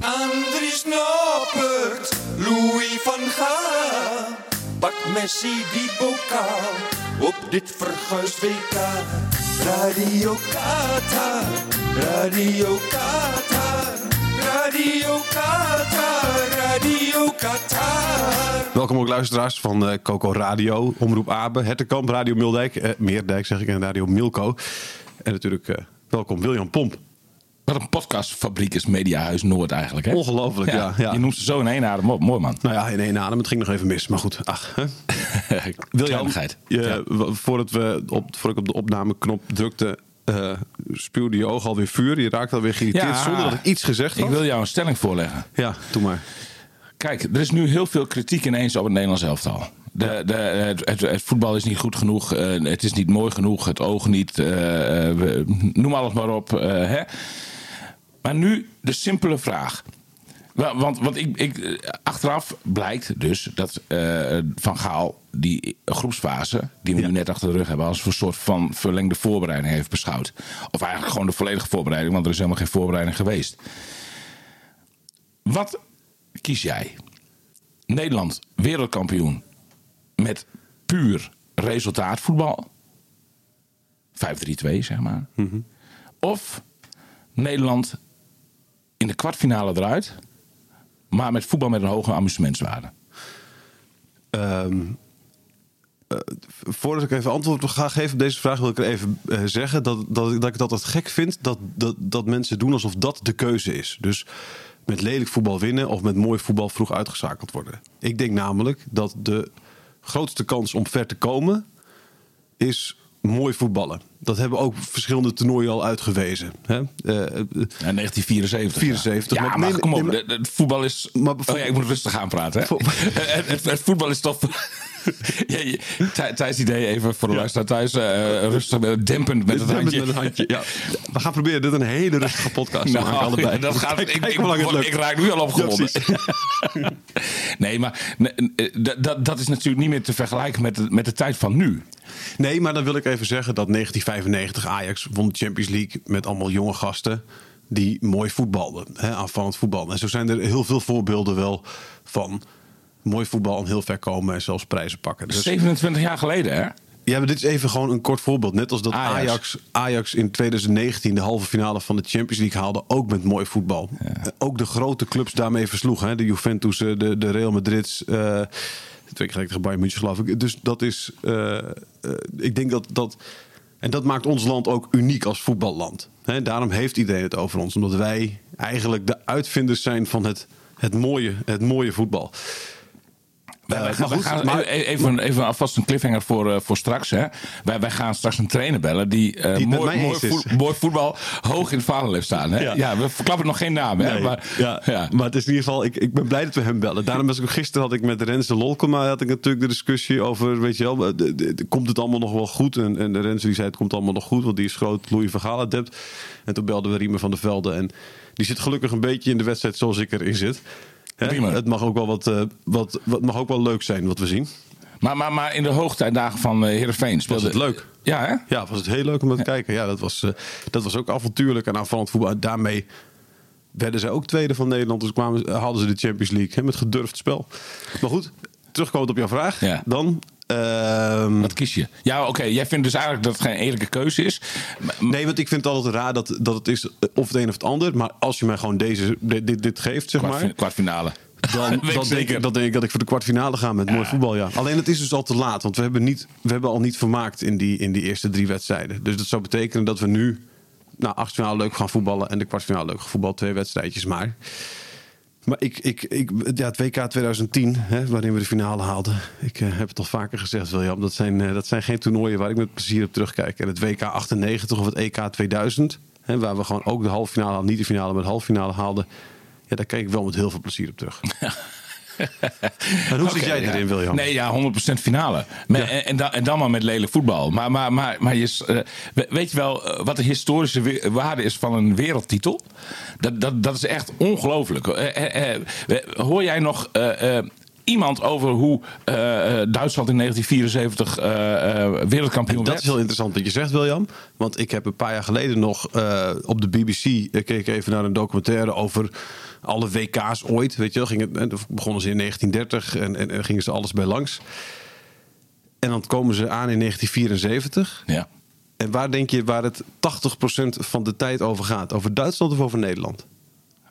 Andries Noppert, Louis van Gaal. Pak Messi die bokaal op dit verguisd WK. Radio Qatar, Radio Qatar, Radio Qatar, Radio Qatar. Welkom ook luisteraars van eh, Coco Radio, Omroep Abe, Hertekamp, Radio Mildijk, eh, Meerdijk zeg ik en Radio Milko. En natuurlijk eh, welkom William Pomp. Wat een podcastfabriek is Mediahuis Noord eigenlijk. Hè? Ongelooflijk, ja, ja. Je noemt ze zo in één adem op. Mooi man. Nou ja, in één adem, het ging nog even mis, maar goed. Ach, Kleinigheid. je, Ja. voordat, we op, voordat ik op de opnameknop drukte, eh spuwde je oog alweer vuur. Je raakte alweer geïrriteerd Ja. zonder dat ik iets gezegd had. Ik wil jou een stelling voorleggen. Ja, doe maar. Kijk, er is nu heel veel kritiek ineens op het Nederlands elftal. De, de, het, het, het voetbal is niet goed genoeg. eh, het is niet mooi genoeg. Het oog niet. eh, eh, noem alles maar op. eh, hè? Maar nu de simpele vraag. Wa- Want, want ik, ik, achteraf blijkt dus dat eh, Van Gaal die groepsfase, die we nu net achter de rug hebben, als een soort van verlengde voorbereiding heeft beschouwd. Of eigenlijk gewoon de volledige voorbereiding, want er is helemaal geen voorbereiding geweest. Wat kies jij? Nederland wereldkampioen met puur resultaatvoetbal. 5-3-2, zeg maar. Of Nederland in de kwartfinale eruit, maar met voetbal met een hoge amusementswaarde. Ehm, eh, voordat ik even antwoord ga geven op deze vraag, wil ik er even eh, zeggen dat, dat, ik- dat ik dat het gek vind dat, dat, dat mensen doen alsof dat de keuze is. Dus met lelijk voetbal winnen of met mooi voetbal vroeg uitgeschakeld worden. Ik denk namelijk dat de grootste kans om ver te komen is mooi voetballen. Dat hebben ook verschillende toernooien al uitgewezen. Hè? Eh, eh, Ja, 1974. 74, Ja, maar- kom op. Het voetbal is... Maar oh ja, ik moet rustig aan praten. Hè? Het, het, het voetbal is toch... ja, Thijs idee even voor de luisteraar thuis. eh, rustig, dempend met het Met handje. een handje. Ja. We gaan proberen dit een hele rustige podcast te Nou, maken. Allebei. dat gaat, Kijk- ik, kijk ik, raak nu al opgewonden. Ja, nee, maar nee, dat- dat, dat is natuurlijk niet meer te vergelijken met de, met de tijd van nu. Nee, maar dan wil ik even zeggen dat 1995 Ajax won de Champions League met allemaal jonge gasten die mooi voetbalden, hè, aanvallend voetbal. En zo zijn er heel veel voorbeelden wel van mooi voetbal en heel ver komen en zelfs prijzen pakken. Dus 27 jaar geleden, hè? ja, maar dit is even gewoon een kort voorbeeld. Net als dat Ajax. Ajax, Ajax in 2019 de halve finale van de Champions League haalde, ook met mooi voetbal. Ook de grote clubs daarmee versloegen. Hè? De Juventus, eh, de, de Real Madrid, eh twee keer tegen Bayern München geloof ik. Dus dat is, eh, eh, ik denk dat dat... En dat maakt ons land ook uniek als voetballand. Daarom heeft iedereen het over ons. Omdat wij eigenlijk de uitvinders zijn van het, het, mooie, het mooie voetbal. Maar goed, gaan- maar- even, even alvast een cliffhanger voor, eh, voor straks. Hè. Wij, wij gaan straks een trainer bellen die, eh, Die mooi, mooi, voet- mooi voetbal hoog in het heeft staan. Hè. Ja. Ja. we verklappen nog geen naam. Hè, Nee, maar, ja, ja. maar het is in ieder geval, ik, ik ben blij dat we hem bellen. Daarom was ik ook gisteren had ik met Rens de Lolkema had ik natuurlijk de discussie over, weet je wel, de- de- de- komt het allemaal nog wel goed? En, en de Rens die zei het komt allemaal nog goed, want die is groot Louis van Gaal adept. En toen belden we Riemer van der Velde en die zit gelukkig een beetje in de wedstrijd zoals ik erin zit. Het mag ook wel wat, eh, wat, wat mag ook wel leuk zijn wat we zien. Maar, maar, maar in de hoogtijdagen van eh Heerenveen speelde... het leuk. Ja, hè? Ja, was het heel leuk om te kijken. Ja, dat was, eh, dat was ook avontuurlijk en aanvallend voetbal. En daarmee werden zij ook tweede van Nederland. Dus kwamen, hadden ze de Champions League hè, met gedurfd spel. Maar goed, terugkomend op jouw vraag. Ja. Dan. Ehm, Wat kies je? Ja, oké. Jij vindt dus eigenlijk dat het geen eerlijke keuze is. Maar- nee, want ik vind het altijd raar dat, dat het is of het een of het ander. Maar als je mij gewoon deze, dit, dit, dit geeft, zeg maar. kwartfinale. Dan, Weet ik dan, denk ik, dan denk ik dat ik voor de kwartfinale ga met mooi voetbal. Ja. Alleen het is dus al te laat. Want we hebben, niet, we hebben al niet vermaakt in die, in die eerste drie wedstrijden. Dus dat zou betekenen dat we nu nou, achtfinale leuk gaan voetballen. En de kwartfinale leuk gaan voetballen. Twee wedstrijdjes maar. Maar ik, ik, ik, ja, het WK 2010, hè, waarin we de finale haalden. Ik eh, heb het al vaker gezegd, William. Dat zijn, eh, dat zijn geen toernooien waar ik met plezier op terugkijk. En het WK 98 of het EK 2000, hè, waar we gewoon ook de halve finale. Niet de finale, maar de halve finale haalden. Ja, daar kijk ik wel met heel veel plezier op terug. en hoe zit jij ja. erin, William? Nee, ja, 100% finale. Met- en, en, dan, en dan maar met lelijk voetbal. Maar, maar, maar, maar je, eh, we- weet je wel eh, wat de historische waarde is van een wereldtitel? Dat, dat, dat is echt ongelooflijk. Eh, hoor jij nog iemand over hoe Duitsland in 1974 eh, eh, wereldkampioen Dat werd? is heel interessant wat je zegt, William. Want ik heb een paar jaar geleden nog op de BBC keek ik even naar een documentaire over alle WK's ooit. Weet je wel, ging het, en toen begonnen ze in 1930 en, en, en gingen ze alles bij langs. En dan komen ze aan in 1974. Ja. En waar denk je waar het 80% van de tijd over gaat? Over Duitsland of over Nederland?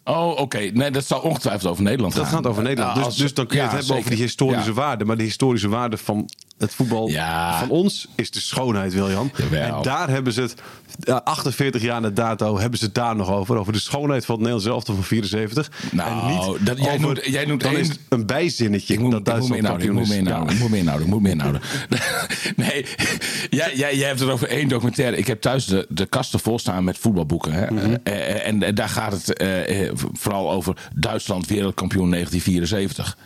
Oh, oké. Nee, dat zal ongetwijfeld over Nederland Dat gaan. gaat over Nederland. Dus, als- dus dan kun je ja, het hebben over die historische Ja. waarde. Maar de historische waarde van het voetbal Ja. van ons is de schoonheid, William. Jawel. En daar hebben ze het, ja, 48 jaar na dato, hebben ze het daar nog over. Over de schoonheid van het Nederlands elftal van 74. Nou, en niet dat- jij over- noemt- jij noemt dan één- is een bijzinnetje Ik moet, dat moet me Duitsland inhouden, ik kampioen moet me is. inhouden, ik moet me inhouden, ik moet me inhouden. nee, jij, jij, jij hebt het over één documentaire. Ik heb thuis de, de kasten vol staan met voetbalboeken. Hè? Mhm. Eh, eh, en, daar gaat het eh, vooral over Duitsland wereldkampioen 1974.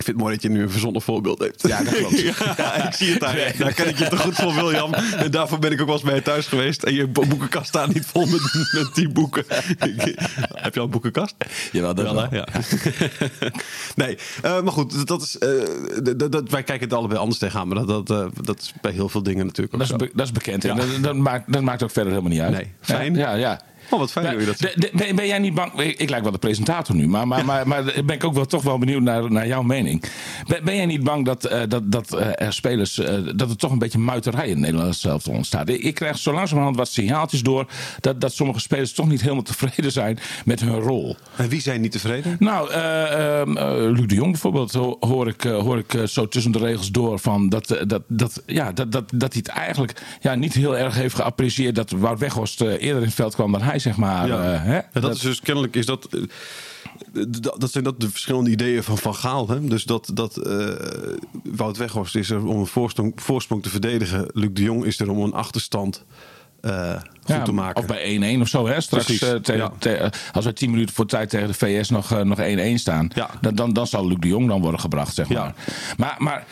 Ik vind het mooi dat je nu een verzonnen voorbeeld hebt. Ja, dat klopt. ja, ik zie het daar. Nee. Daar ken ik je te goed voor, William. En daarvoor ben ik ook wel eens bij je thuis geweest. En je bo- boekenkast staat niet vol met, met die boeken. Heb je al een boekenkast? Jawel, dat wel. Ja. nee, eh, maar goed, dat is, eh, dat, wij kijken het allebei anders tegenaan. Maar dat, dat, eh, dat is bij heel veel dingen natuurlijk ook Dat is, zo. be- dat is bekend. Ja. En dat, dat, maakt, dat maakt ook verder helemaal niet uit. Nee, fijn. Ja, ja. Oh, wat fijn je dat de- ben, ben jij niet bang? Ik, ik lijk wel de presentator nu, maar, maar, maar, maar ben ik ook wel toch wel benieuwd naar, naar jouw mening. Ben, ben jij niet bang dat, eh, dat, dat eh, er spelers, eh, dat er toch een beetje muiterij in Nederland zelf ontstaat? Ik, ik krijg zo langzamerhand wat signaaltjes door dat, dat sommige spelers toch niet helemaal tevreden zijn met hun rol. En wie zijn niet tevreden? Nou, eh, ehm, eh, Luc de Jong bijvoorbeeld ho- hoor ik, hoor ik zo tussen de regels door van dat, dat, dat, ja, dat, dat, dat hij het eigenlijk ja, niet heel erg heeft geapprecieerd dat Wout Weghorst eerder in het veld kwam dan hij, zeg maar. Ja. eh, hè? Ja, dat, is dus kennelijk is dat. eh, d- Dat zijn dat de verschillende ideeën van Van Gaal. Hè? Dus dat, dat eh, Wout Weghorst is er om een voorsprong, voorsprong te verdedigen. Luc de Jong is er om een achterstand eh, goed Ja, te maken. Of bij 1-1 of zo, hè? Straks, Precies, tegen- ja. te- als we 10 minuten voor tijd tegen de VS nog, eh, nog 1-1 staan, Ja. dan, dan, dan zal Luc de Jong dan worden gebracht, zeg maar. Maar, maar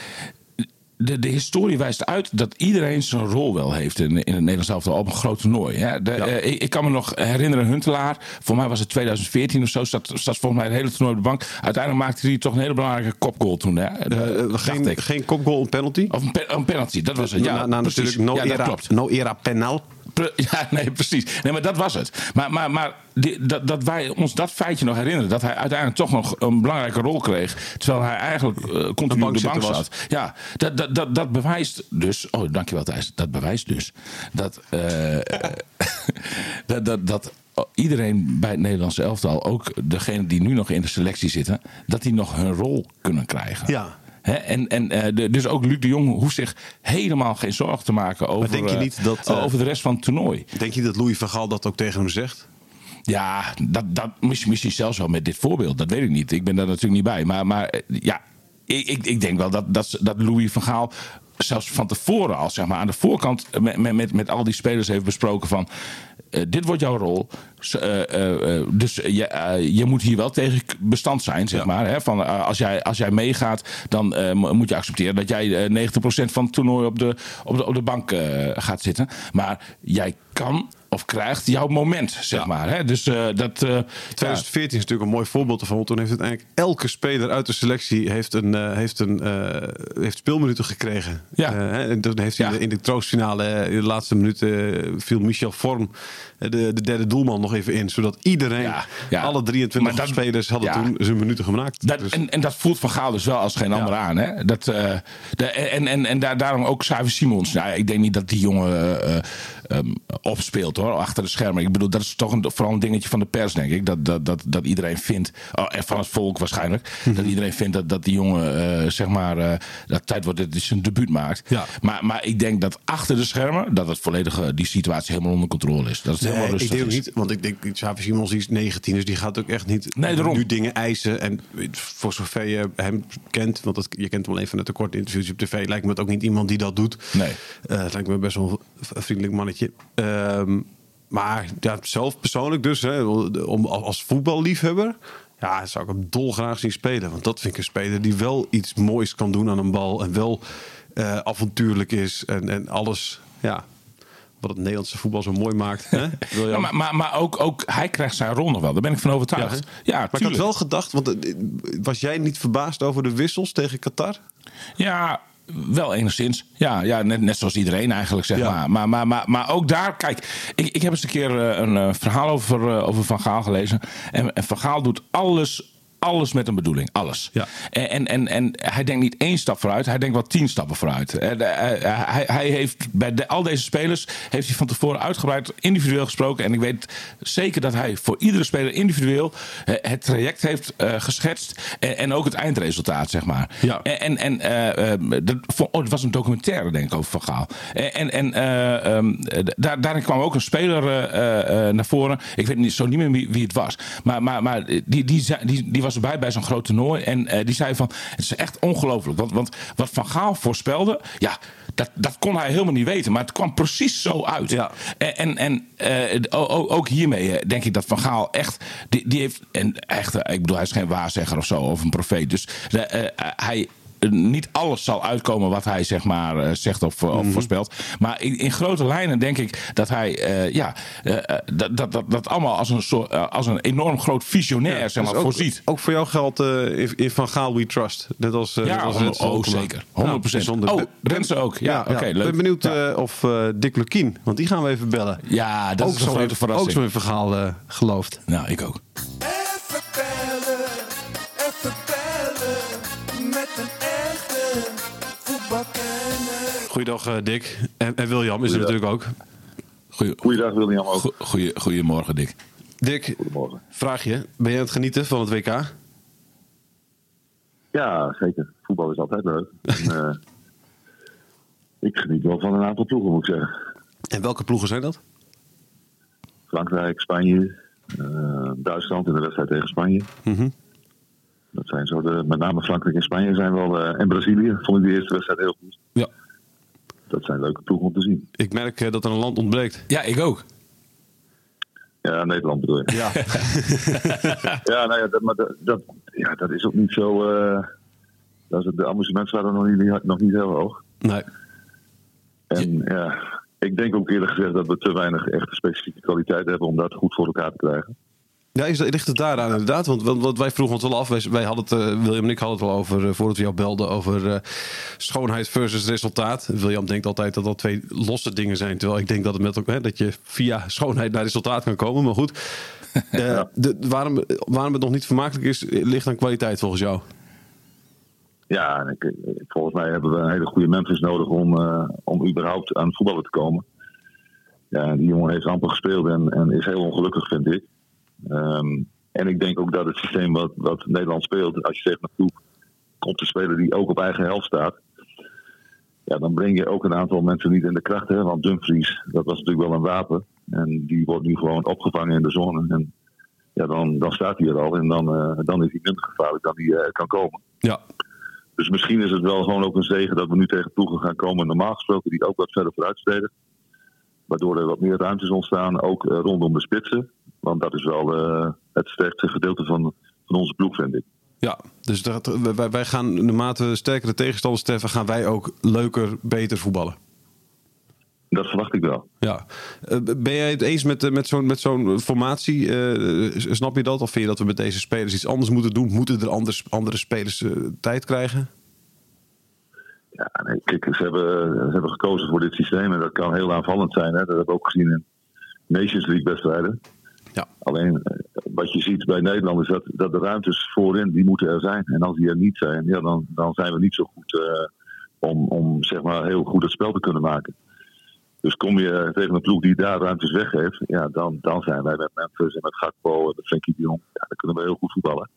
de, de historie wijst uit dat iedereen zijn rol wel heeft in, in het Nederlands elftal op een groot toernooi. Hè? De, Ja. eh, ik, ik kan me nog herinneren, Huntelaar, voor mij was het 2014 of zo, zat, zat volgens mij het hele toernooi op de bank. Uiteindelijk maakte hij toch een hele belangrijke kopgoal toen, hè? De- Eh, dacht geen, ik. geen kopgoal, een penalty. Of een, pe- een penalty, dat was het. Ja, na, na precies. natuurlijk no, ja, era, klopt. no era penal. Ja, nee, precies. Nee, maar dat was het. Maar, maar, maar die- dat, dat wij ons dat feitje nog herinneren. Dat hij uiteindelijk toch nog een belangrijke rol kreeg. Terwijl hij eigenlijk eh, continu op de bank bankzitter was. zat. Ja, dat, dat, dat, dat bewijst dus. Oh, dankjewel Thijs. Dat bewijst dus dat. eh, dat, dat, dat iedereen bij het Nederlandse elftal, ook degenen die nu nog in de selectie zitten, dat die nog hun rol kunnen krijgen. Ja. En en eh, de- dus ook Luc de Jong hoeft zich helemaal geen zorgen te maken over, denk je eh, niet dat, eh, over de rest van het toernooi. Denk je dat Louis van Gaal dat ook tegen hem zegt? Ja, dat, dat, misschien, misschien zelfs wel met dit voorbeeld. Dat weet ik niet. Ik ben daar natuurlijk niet bij. Maar, maar ja, ik, ik, ik denk wel dat, dat, dat Louis van Gaal zelfs van tevoren al zeg maar, aan de voorkant met, met, met, met al die spelers heeft besproken van... eh, dit wordt jouw rol. Eh, eh, dus je, je moet hier wel tegen bestand zijn, zeg Ja. maar. Hè? Van, als, jij, als jij meegaat, dan mo- moet je accepteren dat jij eh, 90% van het toernooi op de, op de, op de bank gaat zitten. Maar jij kan of krijgt jouw moment, zeg Ja. maar. Hè? Dus dat... eh, ja, 2014 is natuurlijk een mooi voorbeeld ervan. Toen heeft uiteindelijk elke speler uit de selectie heeft, een, heeft, een, heeft speelminuten gekregen. Ja. Hè, en toen heeft hij Ja. in de- in de troostfinale, in de laatste minuten, viel Michel Vorm, de, de derde doelman, nog even in. Zodat iedereen, Ja, ja. alle 23 Maar dat- spelers, hadden ja. toen zijn minuten gemaakt. Dat, Dus- en, en dat voelt Van Gaal dus wel als geen ander aan. Hè? Dat, eh, de, en en, en daar, daarom ook Xavi Simons. Nou, ik denk niet dat die jongen eh, ehm, opspeelt hoor, achter de schermen. Ik bedoel, dat is toch een, vooral een dingetje van de pers, denk ik. Dat, dat, dat, dat iedereen vindt, oh, en van het volk waarschijnlijk, Mhm. dat iedereen vindt dat, dat die jongen, zeg maar, dat tijd wordt dat hij zijn debuut maakt. Ja. Maar, maar ik denk dat achter de schermen, dat het volledig, eh, die situatie helemaal onder controle is. Dat het helemaal Nee, ik rustig denk is. niet, want ik denk, Xavi Simons is 19, dus die gaat ook echt niet Nee, nu dingen eisen. En voor zover je hem kent, want dat, je kent hem alleen van het tekort interviews op tv, lijkt me het ook niet iemand die dat doet. Nee. Eh, het lijkt me best wel een vriendelijk mannetje. Ehm, maar ja, zelf persoonlijk dus, hè, om, als voetballiefhebber, ja, zou ik hem dolgraag zien spelen. Want dat vind ik een speler die wel iets moois kan doen aan een bal en wel eh, avontuurlijk is en, en alles, ja, wat het Nederlandse voetbal zo mooi maakt. Hè? Ja, maar maar, maar ook, ook hij krijgt zijn rol nog wel. Daar ben ik van overtuigd. Ja, maar ik had tuurlijk. wel gedacht, want eh, was jij niet verbaasd over de wissels tegen Qatar? Ja, wel enigszins. Ja, ja net, net zoals iedereen eigenlijk, zeg Ja. maar. Maar, maar, maar. maar ook daar, kijk, ik, ik heb eens een keer eh, een eh, verhaal over, over Van Gaal gelezen. En, en Van Gaal doet alles, alles met een bedoeling. Alles. Ja. En, en, en, hij denkt niet één stap vooruit, hij denkt wel tien stappen vooruit. En, eh, hij, hij heeft bij de, al deze spelers heeft hij van tevoren uitgebreid individueel gesproken. En ik weet zeker dat hij voor iedere speler individueel eh, het traject heeft eh, geschetst. En, en ook het eindresultaat, zeg maar. Ja. En, en, en eh, eh, dat, vo- oh, het was een documentaire, denk ik, over Van Gaal. En, en, eh, eh, daar, daarin kwam ook een speler eh, eh, eh, naar voren. Ik weet niet, zo niet meer wie, wie het was. Maar, maar, maar die, die, zei- die, die was erbij bij zo'n groot toernooi. En eh, die zei van, het is echt ongelooflijk. Want, want wat Van Gaal voorspelde, ja, dat, dat kon hij helemaal niet weten. Maar het kwam precies zo uit. Ja. En, en, eh, ook hiermee eh, denk ik dat Van Gaal echt... Die, die heeft, en echt, ik bedoel, hij is geen waarzegger of zo, of een profeet. Dus hij... eh, Niet alles zal uitkomen wat hij zeg maar eh, zegt of, of Mhm. voorspelt. Maar in, in grote lijnen denk ik dat hij eh, ja, eh, eh, dat, dat, dat, dat allemaal als een, soort, eh, als een enorm groot visionair zeg maar, Dus ook, voorziet. Ook voor jou geldt eh, in, in Van Gaal we trust. Net als, eh, Ja, net als honderd- Renze oh, zeker. 100%. bijzonder. Oh, Renze ook. Ja, oké, Ik leuk. ben benieuwd eh, of eh, Dick Lukien, want die gaan we even bellen. Ja, dat is een grote in- verrassing. Ook zo in verhaal eh, geloofd. Nou, ik ook. Goeiedag eh, Dick. En, en William is er natuurlijk ook. Goeie, Goeiedag William ook. goe- goeie, goedemorgen, Dick. Dick, Goedemorgen. vraag je. Ben je aan het genieten van het WK? Ja, zeker. Voetbal is altijd leuk. En, eh, ik geniet wel van een aantal ploegen, moet ik zeggen. En welke ploegen zijn dat? Frankrijk, Spanje, eh, Duitsland in de wedstrijd tegen Spanje. Mhm. Dat zijn zo de, met name Frankrijk en Spanje zijn wel. eh, en Brazilië vond ik de eerste wedstrijd heel goed. Ja. Dat zijn leuke ploegen om te zien. Ik merk eh, dat er een land ontbreekt. Ja, ik ook. Ja, Nederland bedoel je. Ja. Ja, nou ja, dat, maar dat, dat, ja, dat is ook niet zo. eh dat is het, de amusementswaarde nog niet, nog niet heel hoog. nee. En ja, ik denk ook eerlijk gezegd dat we te weinig echte specifieke kwaliteit hebben om dat goed voor elkaar te krijgen. Ja, is, ligt het daaraan inderdaad? Want, want, want wij vroegen ons wel af. Wij, wij hadden het, eh, William en ik hadden het wel over, eh, voordat we jou belden, over eh, schoonheid versus resultaat. William denkt altijd dat dat twee losse dingen zijn. Terwijl ik denk dat, het met, hè, dat je via schoonheid naar resultaat kan komen. Maar goed, de, waarom, waarom het nog niet vermakelijk is, ligt aan kwaliteit volgens jou. Ja, ik, volgens mij hebben we een hele goede Memphis nodig om, eh, om überhaupt aan het voetballen te komen. Ja, die jongen heeft amper gespeeld en, en is heel ongelukkig, vind ik. Ehm, en ik denk ook dat het systeem wat, wat Nederland speelt, als je tegen een ploeg komt te spelen die ook op eigen helft staat, ja, dan breng je ook een aantal mensen niet in de kracht. Hè? Want Dumfries, dat was natuurlijk wel een wapen. En die wordt nu gewoon opgevangen in de zone. En ja, dan, dan staat hij er al en dan, eh, dan is hij minder gevaarlijk dan hij eh, kan komen. Ja, Dus misschien is het wel gewoon ook een zegen dat we nu tegen ploegen gaan komen, normaal gesproken, die ook wat verder vooruit steden. Waardoor er wat meer ruimtes ontstaan, ook eh, rondom de spitsen. Want dat is wel eh, het sterkste gedeelte van, van onze ploeg, vind ik. ja. dus dat, wij, wij gaan naarmate sterkere tegenstanders treffen, gaan wij ook leuker, beter voetballen. Dat verwacht ik wel. Ja. Eh, Ben jij het eens met, eh, met zo'n met zo'n formatie? Eh, snap je dat? Of vind je dat we met deze spelers iets anders moeten doen? Moeten er anders, andere spelers tijd krijgen? Ja, nee, kijk, ze hebben, ze hebben gekozen voor dit systeem en dat kan heel aanvallend zijn. Hè? Dat hebben we ook gezien in Nations League wedstrijden. Alleen eh, wat je ziet bij Nederland is dat, dat de ruimtes voorin, die moeten er zijn. En als die er niet zijn, ja, dan, dan zijn we niet zo goed eh, om, om zeg maar heel goed het spel te kunnen maken. Dus kom je tegen een ploeg die daar ruimtes weggeeft, ja, dan, dan zijn wij met Memphis en met Gakpo en met Frenkie de Jong, ja, dan kunnen we heel goed voetballen.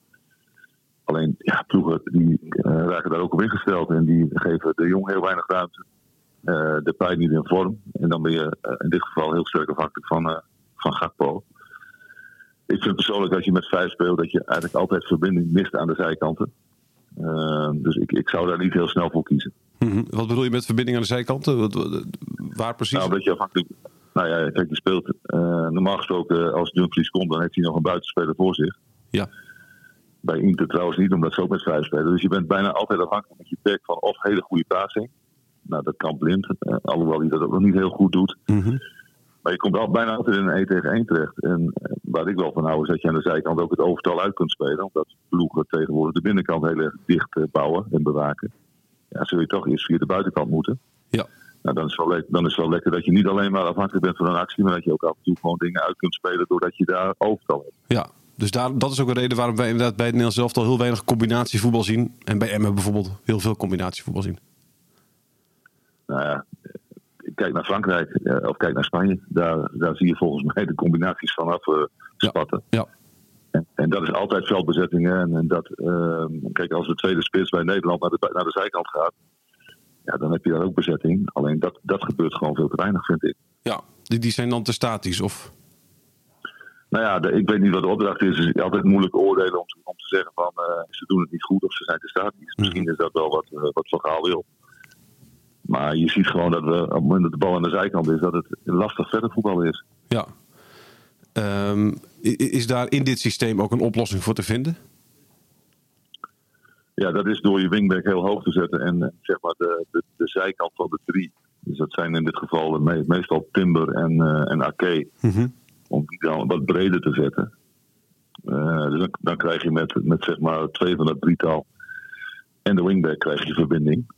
Alleen, ja, ploegen die eh, raken daar ook op ingesteld en die geven de Jong heel weinig ruimte. Eh de pijn niet in vorm. En dan ben je eh, in dit geval heel sterk afhankelijk van, eh, van Gakpo. Ik vind persoonlijk dat je met vijf speelt, dat je eigenlijk altijd verbinding mist aan de zijkanten. Eh, dus ik, ik zou daar niet heel snel voor kiezen. Mhm. Wat bedoel je met verbinding aan de zijkanten? Wat, waar precies? Nou, dat je afhankelijk. Nou ja, kijk, je speelt eh, normaal gesproken als Dumfries komt, dan heeft hij nog een buitenspeler voor zich. Ja. Bij Inter trouwens niet, omdat ze ook met vijf spelen. Dus je bent bijna altijd afhankelijk met je pack van of hele goede passing. Nou, dat kan blind. eh, alhoewel hij dat ook nog niet heel goed doet. Mhm. Maar je komt al, bijna altijd in een 1 tegen 1 terecht. En eh, waar ik wel van hou is dat je aan de zijkant ook het overtal uit kunt spelen. Omdat ploegen tegenwoordig de binnenkant heel erg dicht eh, bouwen en bewaken. Ja, zul je toch eerst via de buitenkant moeten. Ja. Nou, dan is, het wel dan is het wel lekker dat je niet alleen maar afhankelijk bent van een actie. Maar dat je ook af en toe gewoon dingen uit kunt spelen doordat je daar overtal hebt. Ja, dus daar, dat is ook een reden waarom wij inderdaad bij het Nederlands zelf al heel weinig combinatievoetbal zien. En bij Emmen bijvoorbeeld heel veel combinatievoetbal zien. Nou ja, kijk naar Frankrijk eh, of kijk naar Spanje. Daar, daar zie je volgens mij de combinaties vanaf eh spatten. Ja, En, en dat is altijd veldbezettingen. En, en dat, ehm, kijk, als de tweede spits bij Nederland naar de, naar de zijkant gaat, ja, dan heb je daar ook bezetting. Alleen dat, dat gebeurt gewoon veel te weinig, vind ik. ja. Die, die zijn dan te statisch. Of... Nou ja, de- ik weet niet wat de opdracht is. Het is altijd moeilijk oordelen om te, om te zeggen van eh, ze doen het niet goed of ze zijn te statisch. Misschien is dat wel wat, eh, wat Van Gaal wil. Maar je ziet gewoon dat we op het moment dat de bal aan de zijkant is, dat het lastig verder voetbal is. Ja. Ehm, is daar in dit systeem ook een oplossing voor te vinden? Ja, dat is door je wingback heel hoog te zetten en zeg maar de, de, de zijkant van de drie. Dus dat zijn in dit geval me- meestal Timber en, eh en Ake. Om die dan wat breder te zetten. Eh, dus dan, dan krijg je met, met zeg maar twee van dat drietal en de wingback krijg je verbinding.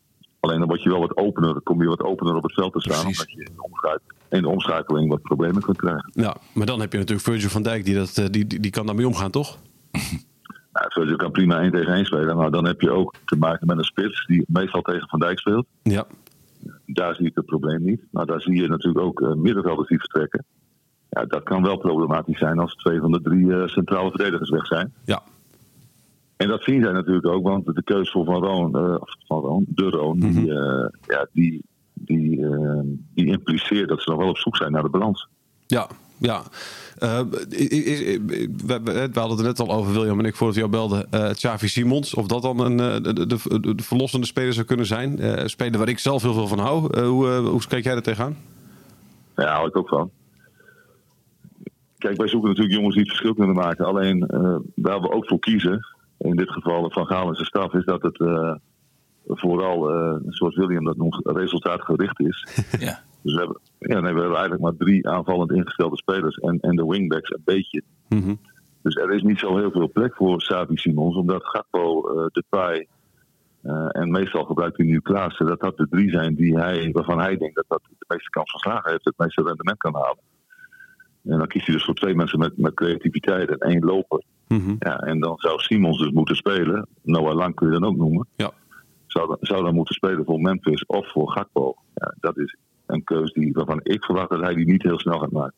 Alleen dan word je wel wat opener, kom je wat opener op het veld te staan. Precies. Omdat je in de, omschakeling, in de omschakeling wat problemen kunt krijgen. Ja, maar dan heb je natuurlijk Virgil van Dijk, die, dat, eh, die, die, die kan daarmee omgaan, toch? Nou, Virgil kan prima 1 tegen 1 spelen. Maar dan heb je ook te maken met een spits die meestal tegen Van Dijk speelt. Ja, Daar zie ik het probleem niet. Maar daar zie je natuurlijk ook eh, middenvelders die vertrekken. Ja, dat kan wel problematisch zijn als twee van de drie eh, centrale verdedigers weg zijn. ja, En dat zien zij natuurlijk ook, want de keuze voor Van Roon, eh, of Van Roon, de Roon, die, eh, ja, die, die, eh, die impliceert dat ze nog wel op zoek zijn naar de balans. ja. ja. We, hadden het er net al over, William en ik, voordat jou belden. eh Xavi Simons, of dat dan een, de, de, de, de verlossende speler zou kunnen zijn. Een speler waar ik zelf heel veel van hou. Hoe, hoe kijk jij er tegenaan? Ja, daar hou ik ook van. Kijk, wij zoeken natuurlijk jongens die het verschil kunnen maken. Alleen waar we ook voor kiezen, in dit geval Van Gaal en zijn staf, is dat het eh, vooral, eh, zoals William dat noemt, resultaatgericht is. Ja. Dus we hebben, ja, nee, we hebben eigenlijk maar drie aanvallend ingestelde spelers en, en de wingbacks een beetje. Mhm. Dus er is niet zo heel veel plek voor Savi Simons, omdat Gakpo, eh Depay eh, en meestal gebruikt hij nu Klaassen, dat dat de drie zijn die hij, waarvan hij denkt dat dat de meeste kans van slagen heeft, het meeste rendement kan halen. En dan kiest hij dus voor twee mensen met, met creativiteit en één loper. Mhm. Ja, en dan zou Simons dus moeten spelen. Noah Lang kun je dan ook noemen. Ja. Zou, dan- zou dan moeten spelen voor Memphis of voor Gakpo. Ja, dat is een keuze die, waarvan ik verwacht dat hij die niet heel snel gaat maken.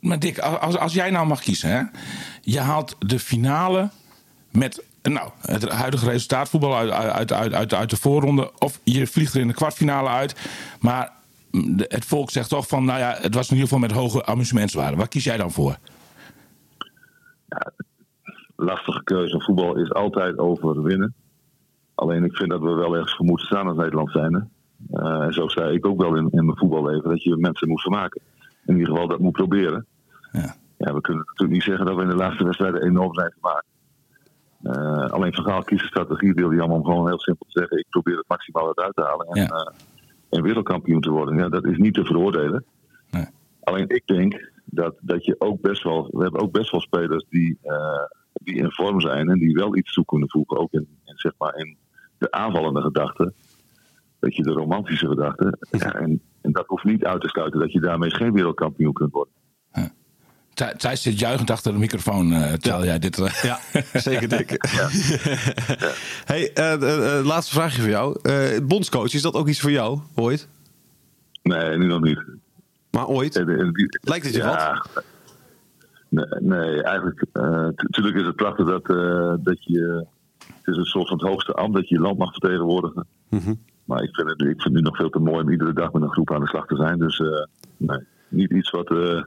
Maar Dick, als, als jij nou mag kiezen, hè? je haalt de finale met nou, het huidige resultaat voetbal uit, uit, uit, uit, uit de voorronde, of je vliegt er in de kwartfinale uit, maar het volk zegt toch van, nou ja, het was in ieder geval met hoge amusementswaarde. Waar kies jij dan voor? Lastige keuze. Voetbal is altijd over winnen. Alleen ik vind dat we wel ergens voor moeten staan als Nederland zijn. Eh, en zo zei ik ook wel in, in mijn voetballeven dat je mensen moet vermaken. In ieder geval dat moet proberen. Ja. Ja, we kunnen natuurlijk niet zeggen dat we in de laatste wedstrijden enorm zijn vermaakt. Eh alleen kiest een strategie, wil allemaal om gewoon heel simpel te zeggen: ik probeer het maximaal eruit te halen en, Ja. eh, en wereldkampioen te worden. Ja, dat is niet te veroordelen. Nee. Alleen ik denk dat, dat je ook best wel, we hebben ook best wel spelers die, eh, die in vorm zijn en die wel iets toe kunnen voegen, ook in, in, zeg maar in de aanvallende gedachten. Dat je de romantische gedachten. Ja, en, en dat hoeft niet uit te sluiten dat je daarmee geen wereldkampioen kunt worden. Thij- Thijs zit juichend achter de microfoon, eh terwijl jij dit... eh, Ja, zeker dik. hey, eh, laatste vraagje voor jou. Eh, bondscoach, is dat ook iets voor jou, ooit? Nee, nu nog niet. Maar ooit? Lijkt het je ja, Nee, nee eigenlijk. Natuurlijk is het prachtig dat, eh, dat je. Het is een soort van het hoogste ambt dat je je land mag vertegenwoordigen. Mhm. Maar ik vind, het, ik vind het nu nog veel te mooi om iedere dag met een groep aan de slag te zijn. Dus eh, nee, niet iets wat, eh,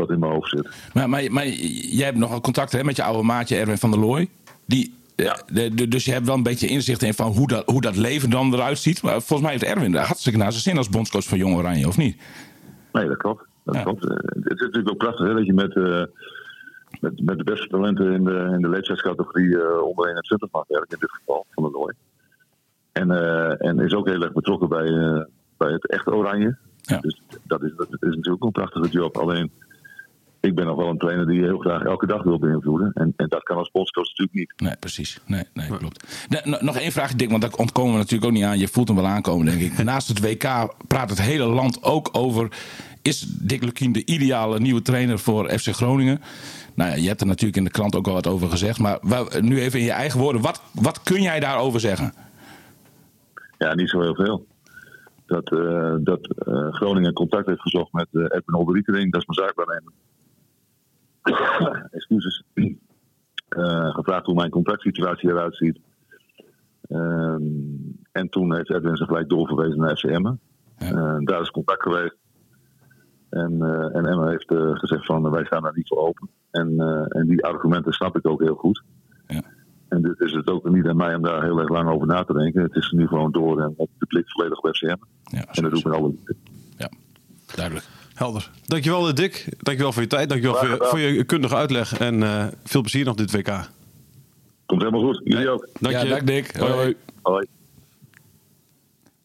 wat in mijn hoofd zit. Maar, maar, maar jij hebt nogal contact hè, met je oude maatje Erwin van der Looy. Die, Ja. de- de- dus je hebt wel een beetje inzicht in van hoe dat, hoe dat leven dan eruit ziet. Maar volgens mij heeft Erwin daar hartstikke naar zijn zin als bondscoach van Jong Oranje, of niet? Nee, dat klopt. Dat Ja. klopt. Eh, het is natuurlijk ook prachtig hè, dat je met, eh, met, met de beste talenten in de, in de leeftijdscategorie eh onder 21 mag werken, in dit geval van de Looy. En, eh, en is ook heel erg betrokken bij, eh, bij het echte Oranje. Ja. Dus dat is, dat is natuurlijk ook een prachtige job. Alleen, ik ben nog wel een trainer die heel graag elke dag wil beïnvloeden. En, en dat kan als bondscoach natuurlijk niet. Nee, precies. Nee, nee klopt. Nog één vraag, Dick, want daar ontkomen we natuurlijk ook niet aan. Je voelt hem wel aankomen, denk ik. Naast het WK praat het hele land ook over... is Dick Lukien de ideale nieuwe trainer voor FC Groningen? Nou ja, je hebt er natuurlijk in de krant ook al wat over gezegd. Maar nu even in je eigen woorden. Wat, wat kun jij daarover zeggen? Ja, niet zo heel veel. Dat, eh, dat eh, Groningen contact heeft gezocht met eh Edwin Olderikering, dat is mijn zaakwaarnemer. Excuses. Eh, gevraagd hoe mijn contractsituatie eruit ziet. Ehm, en toen heeft Edwin zich gelijk doorverwezen naar FCM. Ja. daar is contact geweest. En, eh, en Emma heeft eh, gezegd van wij staan daar niet voor open. En, eh, en die argumenten snap ik ook heel goed. Ja. En dit is het ook niet aan mij om daar heel erg lang over na te denken. Het is nu gewoon door en met de blik volledig op FCM. Ja, En dat doe ik met alle. Ja, duidelijk. Helder. Dankjewel eh, Dick. Dankjewel voor je tijd. Dankjewel voor je, voor je kundige uitleg. En eh, veel plezier nog dit WK. Komt helemaal goed. Jullie ook. Dank ja, je. dank Dick. Hoi, hoi. Hoi.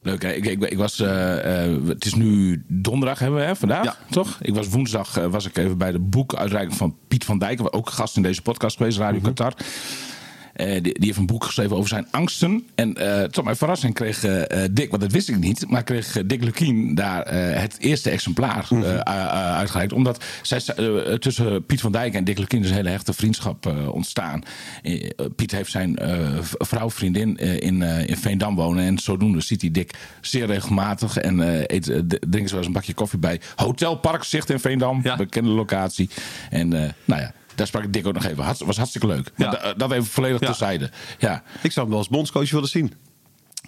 Leuk, hè? Ik, ik, ik was, eh, eh, het is nu donderdag hebben we hè, vandaag, Ja. toch? Ik was woensdag was ik even bij de boekuitreiking van Piet van Dijk, ook gast in deze podcast geweest, Radio Qatar. Eh, die, die heeft een boek geschreven over zijn angsten. En eh, tot mijn verrassing kreeg eh, Dick, want dat wist ik niet, maar kreeg Dick Lukien daar het eerste exemplaar u- uitgereikt. Omdat zij, tussen Piet van Dijk en Dick Lukien is een hele hechte vriendschap ontstaan. Piet heeft zijn vrouw, vriendin in, in Veendam wonen. En zodoende ziet hij Dick zeer regelmatig. En eh, eet, d- drinken ze wel eens een bakje koffie bij Hotel Parkzicht in Veendam. Ja. Bekende locatie. En nou ja, daar sprak ik Dick ook nog even. Hartst- was hartstikke leuk. Maar Ja. da- dat even volledig Ja. terzijde. Ja. Ik zou hem wel als bondscoach willen zien.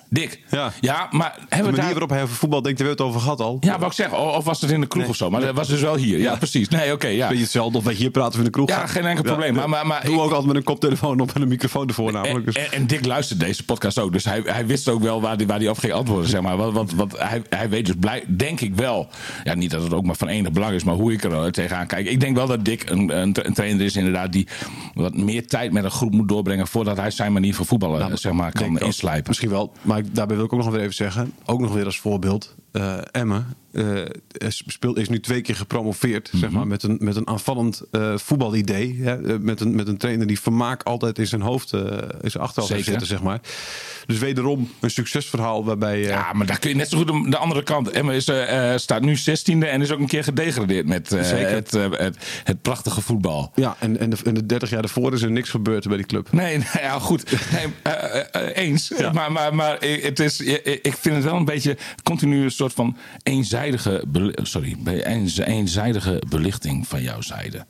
Dick. Ja. ja maar De hebben we manier daar... waarop hij over voetbal denkt, hebben we het over gehad al. Ja, wou ik zeggen. O- Of was het in de kroeg of zo? Maar dat was dus wel hier. Ja, precies. Nee, oké. ja. Beetje hetzelfde of wij hier praten in de kroeg. Ja, gaan. geen enkel probleem. Maar- maar- maar ik- ook altijd met een koptelefoon op en een microfoon ervoor namelijk. En, Dus. en, en Dick luistert deze podcast ook. Dus hij, hij wist ook wel waar hij waar die op ging antwoorden. Zeg maar. Want, want, want hij, hij weet dus blij, denk ik wel. Ja, niet dat het ook maar van enig belang is, maar hoe ik er tegenaan kijk. Ik denk wel dat Dick een, een, tra- een trainer is, inderdaad, die wat meer tijd met een groep moet doorbrengen. voordat hij zijn manier van voetballen eh, zeg maar, kan inslijpen. Misschien wel, maar daarbij wil ik ook nog even zeggen. Ook nog weer als voorbeeld. Eh Emmen eh, is, speelt, is nu twee keer gepromoveerd. Mhm. zeg maar, met, een, met een aanvallend eh, voetbalidee. Hè, met, een, met een trainer die vermaak altijd in zijn hoofd, eh in zijn achterhoofd heeft zitten. Zeg maar. Dus wederom een succesverhaal waarbij... Ja, maar daar kun je net zo goed de, de andere kant. Emma is, staat nu 16e en is ook een keer gedegradeerd met Zeker. het, het, het prachtige voetbal. ja, en, en, de, en de 30 jaar daarvoor is er niks gebeurd bij die club. Nee, nou ja, goed. Nee, eens. Maar, maar, maar het is, ik vind het wel een beetje continu soort van eenzijdige, beli- sorry, eenzijdige belichting van jouw zijde.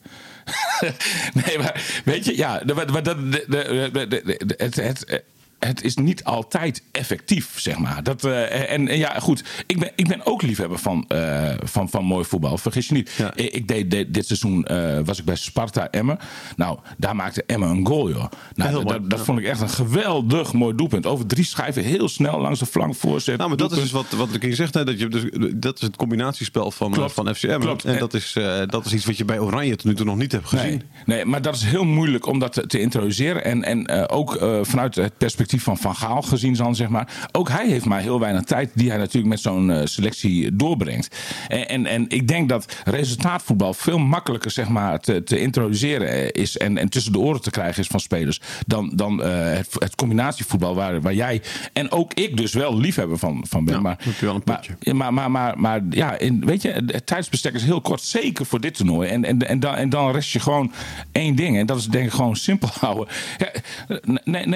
nee, maar weet je, ja, dat, het, het, is niet altijd effectief, zeg maar. Dat, eh, en, en ja, goed, ik ben, ik ben ook liefhebber van, eh, van, van mooi voetbal. Vergis je niet. Ja. Ik, ik deed dit, dit seizoen, eh, was ik bij Sparta Emmen. Nou, daar maakte Emmen een goal, joh. Nou, dat, mooi. dat, dat Ja. vond ik echt een geweldig mooi doelpunt. Over drie schijven, heel snel langs de flank voorzet. Nou, maar dat is dus wat, wat ik je zegt. Hè, dat, je, dus, dat is het combinatiespel van, Klopt. van FCM. Klopt. En dat is, dat is iets wat je bij Oranje tot nu toe nog niet hebt gezien. Nee, nee, maar dat is heel moeilijk om dat te, te introduceren. En, en ook vanuit het perspectief van Van Gaal gezien dan, zeg maar. Ook hij heeft maar heel weinig tijd die hij natuurlijk met zo'n eh, selectie doorbrengt. En, en, en ik denk dat resultaatvoetbal veel makkelijker zeg maar, te, te introduceren eh, is en, en tussen de oren te krijgen is van spelers dan, dan eh, het, het combinatievoetbal waar, waar jij en ook ik dus wel liefhebber van, van ben. Ja, maar, je wel een maar, potje. maar, maar, maar, maar ja, in, weet je, het tijdsbestek is heel kort, zeker voor dit toernooi. En, en, en, dan, en dan rest je gewoon één ding. En dat is denk ik gewoon simpel houden. Ja,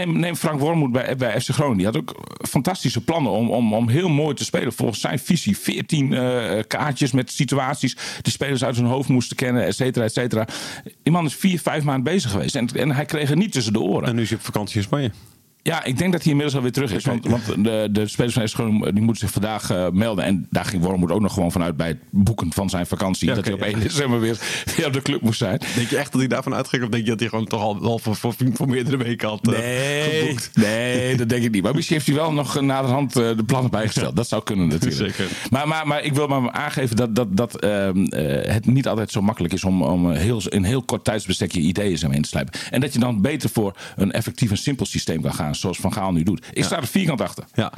neem Frank Wormoed bij, bij FC Groningen. Die had ook fantastische plannen om, om, om heel mooi te spelen. Volgens zijn visie. 14 eh, kaartjes met situaties die spelers uit hun hoofd moesten kennen, et cetera, et cetera. Die man is vier, vijf maanden bezig geweest. En, en hij kreeg het niet tussen de oren. En nu hij op vakantie in Spanje. Ja, ik denk dat hij inmiddels alweer terug is. Want, want de, de spelers van FC Groningen die moeten zich vandaag eh, melden. En daar ging Wormoed ook nog gewoon vanuit bij het boeken van zijn vakantie. Ja, dat hij op ja. 1 december weer, weer op de club moest zijn. Denk je echt dat hij daarvan uitging? Of denk je dat hij gewoon toch al wel voor, voor, voor meerdere weken had eh, Nee, geboekt? nee, dat denk ik niet. Maar misschien heeft hij wel nog naderhand eh, de plannen bijgesteld. Dat zou kunnen natuurlijk. Zeker. Maar, maar, maar ik wil maar aangeven dat, dat, dat ehm, eh, het niet altijd zo makkelijk is om, om heel, in een heel kort tijdsbestek je ideeën in te slijpen. En dat je dan beter voor een effectief en simpel systeem kan gaan gaan zoals Van Gaal nu doet. Ik sta er vierkant achter. Ja.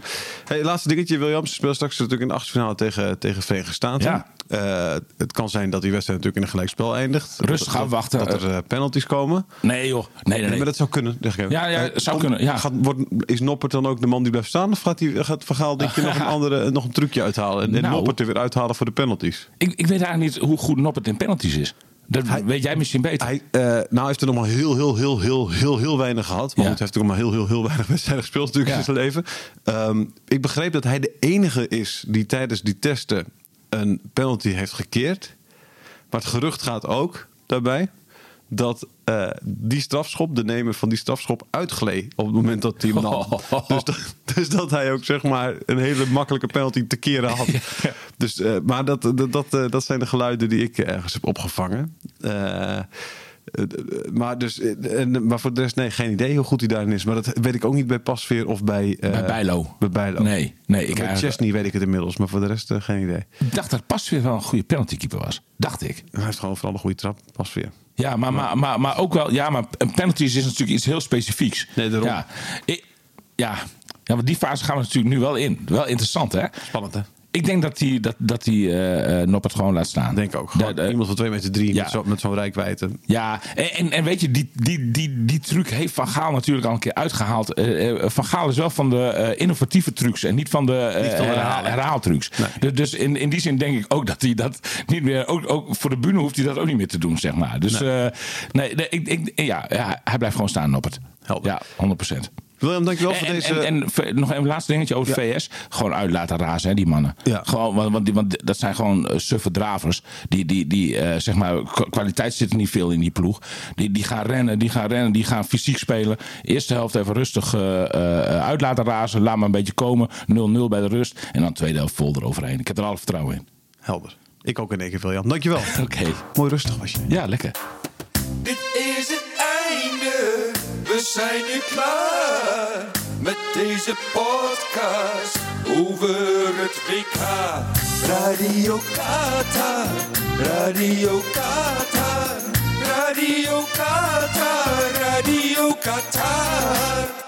Hey, laatste dingetje. Williams speelt straks natuurlijk in de achtste finale tegen, tegen Verenigde Staten. Ja. Eh, het kan zijn dat die wedstrijd natuurlijk in een gelijkspel eindigt. Rustig Dat- afwachten. Dat er eh, penalties komen. Nee joh, nee nee nee. Maar dat zou kunnen. Zeg ik. Ja, ja, Eh, zou kunnen, ja. Gaat, wordt, is Noppert dan ook de man die blijft staan? Of gaat, die, gaat Van Gaal denk je nog een, andere, nog een trucje uithalen? En, en Nou. Noppert er weer uithalen voor de penalties? Ik, ik weet eigenlijk niet hoe goed Noppert in penalties is. Dat weet jij misschien beter. Hij, eh, nou, hij heeft er nog maar heel, heel, heel, heel, heel, heel weinig gehad. Maar Ja. goed, hij heeft ook maar heel, heel, heel weinig wedstrijden gespeeld natuurlijk Ja. in zijn leven. Ehm, ik begreep dat hij de enige is die tijdens die testen een penalty heeft gekeerd. Maar het gerucht gaat ook daarbij dat eh, die strafschop, de nemer van die strafschop, uitgleed op het moment dat hij hem nam. Dus, dat, dus dat hij ook zeg maar een hele makkelijke penalty te keren had. Dus, eh, maar dat, dat, dat, eh, dat zijn de geluiden die ik ergens heb opgevangen. Maar, dus, en, maar voor de rest, nee, geen idee hoe goed hij daarin is. Maar dat weet ik ook niet bij Pasveer of bij... Bij Bijlo. Bij Bijlo. Nee, nee, ik bij eigenlijk- Chesney weet ik het inmiddels, maar voor de rest geen idee. Ik dacht dat pas weer wel een goede penaltykeeper was. Dacht ik. Hij heeft gewoon vooral een goede trap, Pasveer. Ja, maar, maar, maar, maar ook wel. Ja, maar een penalties is natuurlijk iets heel specifieks. Nee, daarom. Ja, ik, ja. ja, want die fase gaan we natuurlijk nu wel in. Wel interessant, hè? Spannend, hè? Ik denk dat hij dat, dat die, eh, eh, Noppert gewoon laat staan. Denk ook. Gewoon iemand van 2 meter 3 Ja. met zo- met zo'n rijkwijde. Ja, en, en, en weet je, die, die, die, die truc heeft Van Gaal natuurlijk al een keer uitgehaald. Eh, van Gaal is wel van de innovatieve trucs en niet van de Niet van de herhaal- herhaaltrucs. Dus, dus in, in die zin denk ik ook dat hij dat niet meer... Ook, ook voor de bühne hoeft hij dat ook niet meer te doen, zeg maar. Dus nee, nee, ik, ik, ja, ja, hij blijft gewoon staan op het. Helder. Ja, 100 procent. William, dankjewel voor deze... en, en nog een laatste dingetje over VS. Gewoon uit laten razen, hè, die mannen. Ja. Gewoon, want, want, die- want dat zijn gewoon uh, suffe dravers. Die, die, die eh, zeg maar, kwa- kwaliteit zit er niet veel in die ploeg. Die, die gaan rennen, die gaan rennen, die gaan fysiek spelen. Eerste helft even rustig eh, eh, uit laten razen. Laat maar een beetje komen. 0-0 bij de rust. En dan tweede helft vol eroverheen. Ik heb er alle vertrouwen in. Helder. Ik ook in één keer, William. Dankjewel. Oké. Mooi rustig was je. Ja, lekker. Dit is het einde, we zijn nu klaar met deze podcast over het WK. Radio Qatar, Radio Qatar, Radio Qatar, Radio Qatar.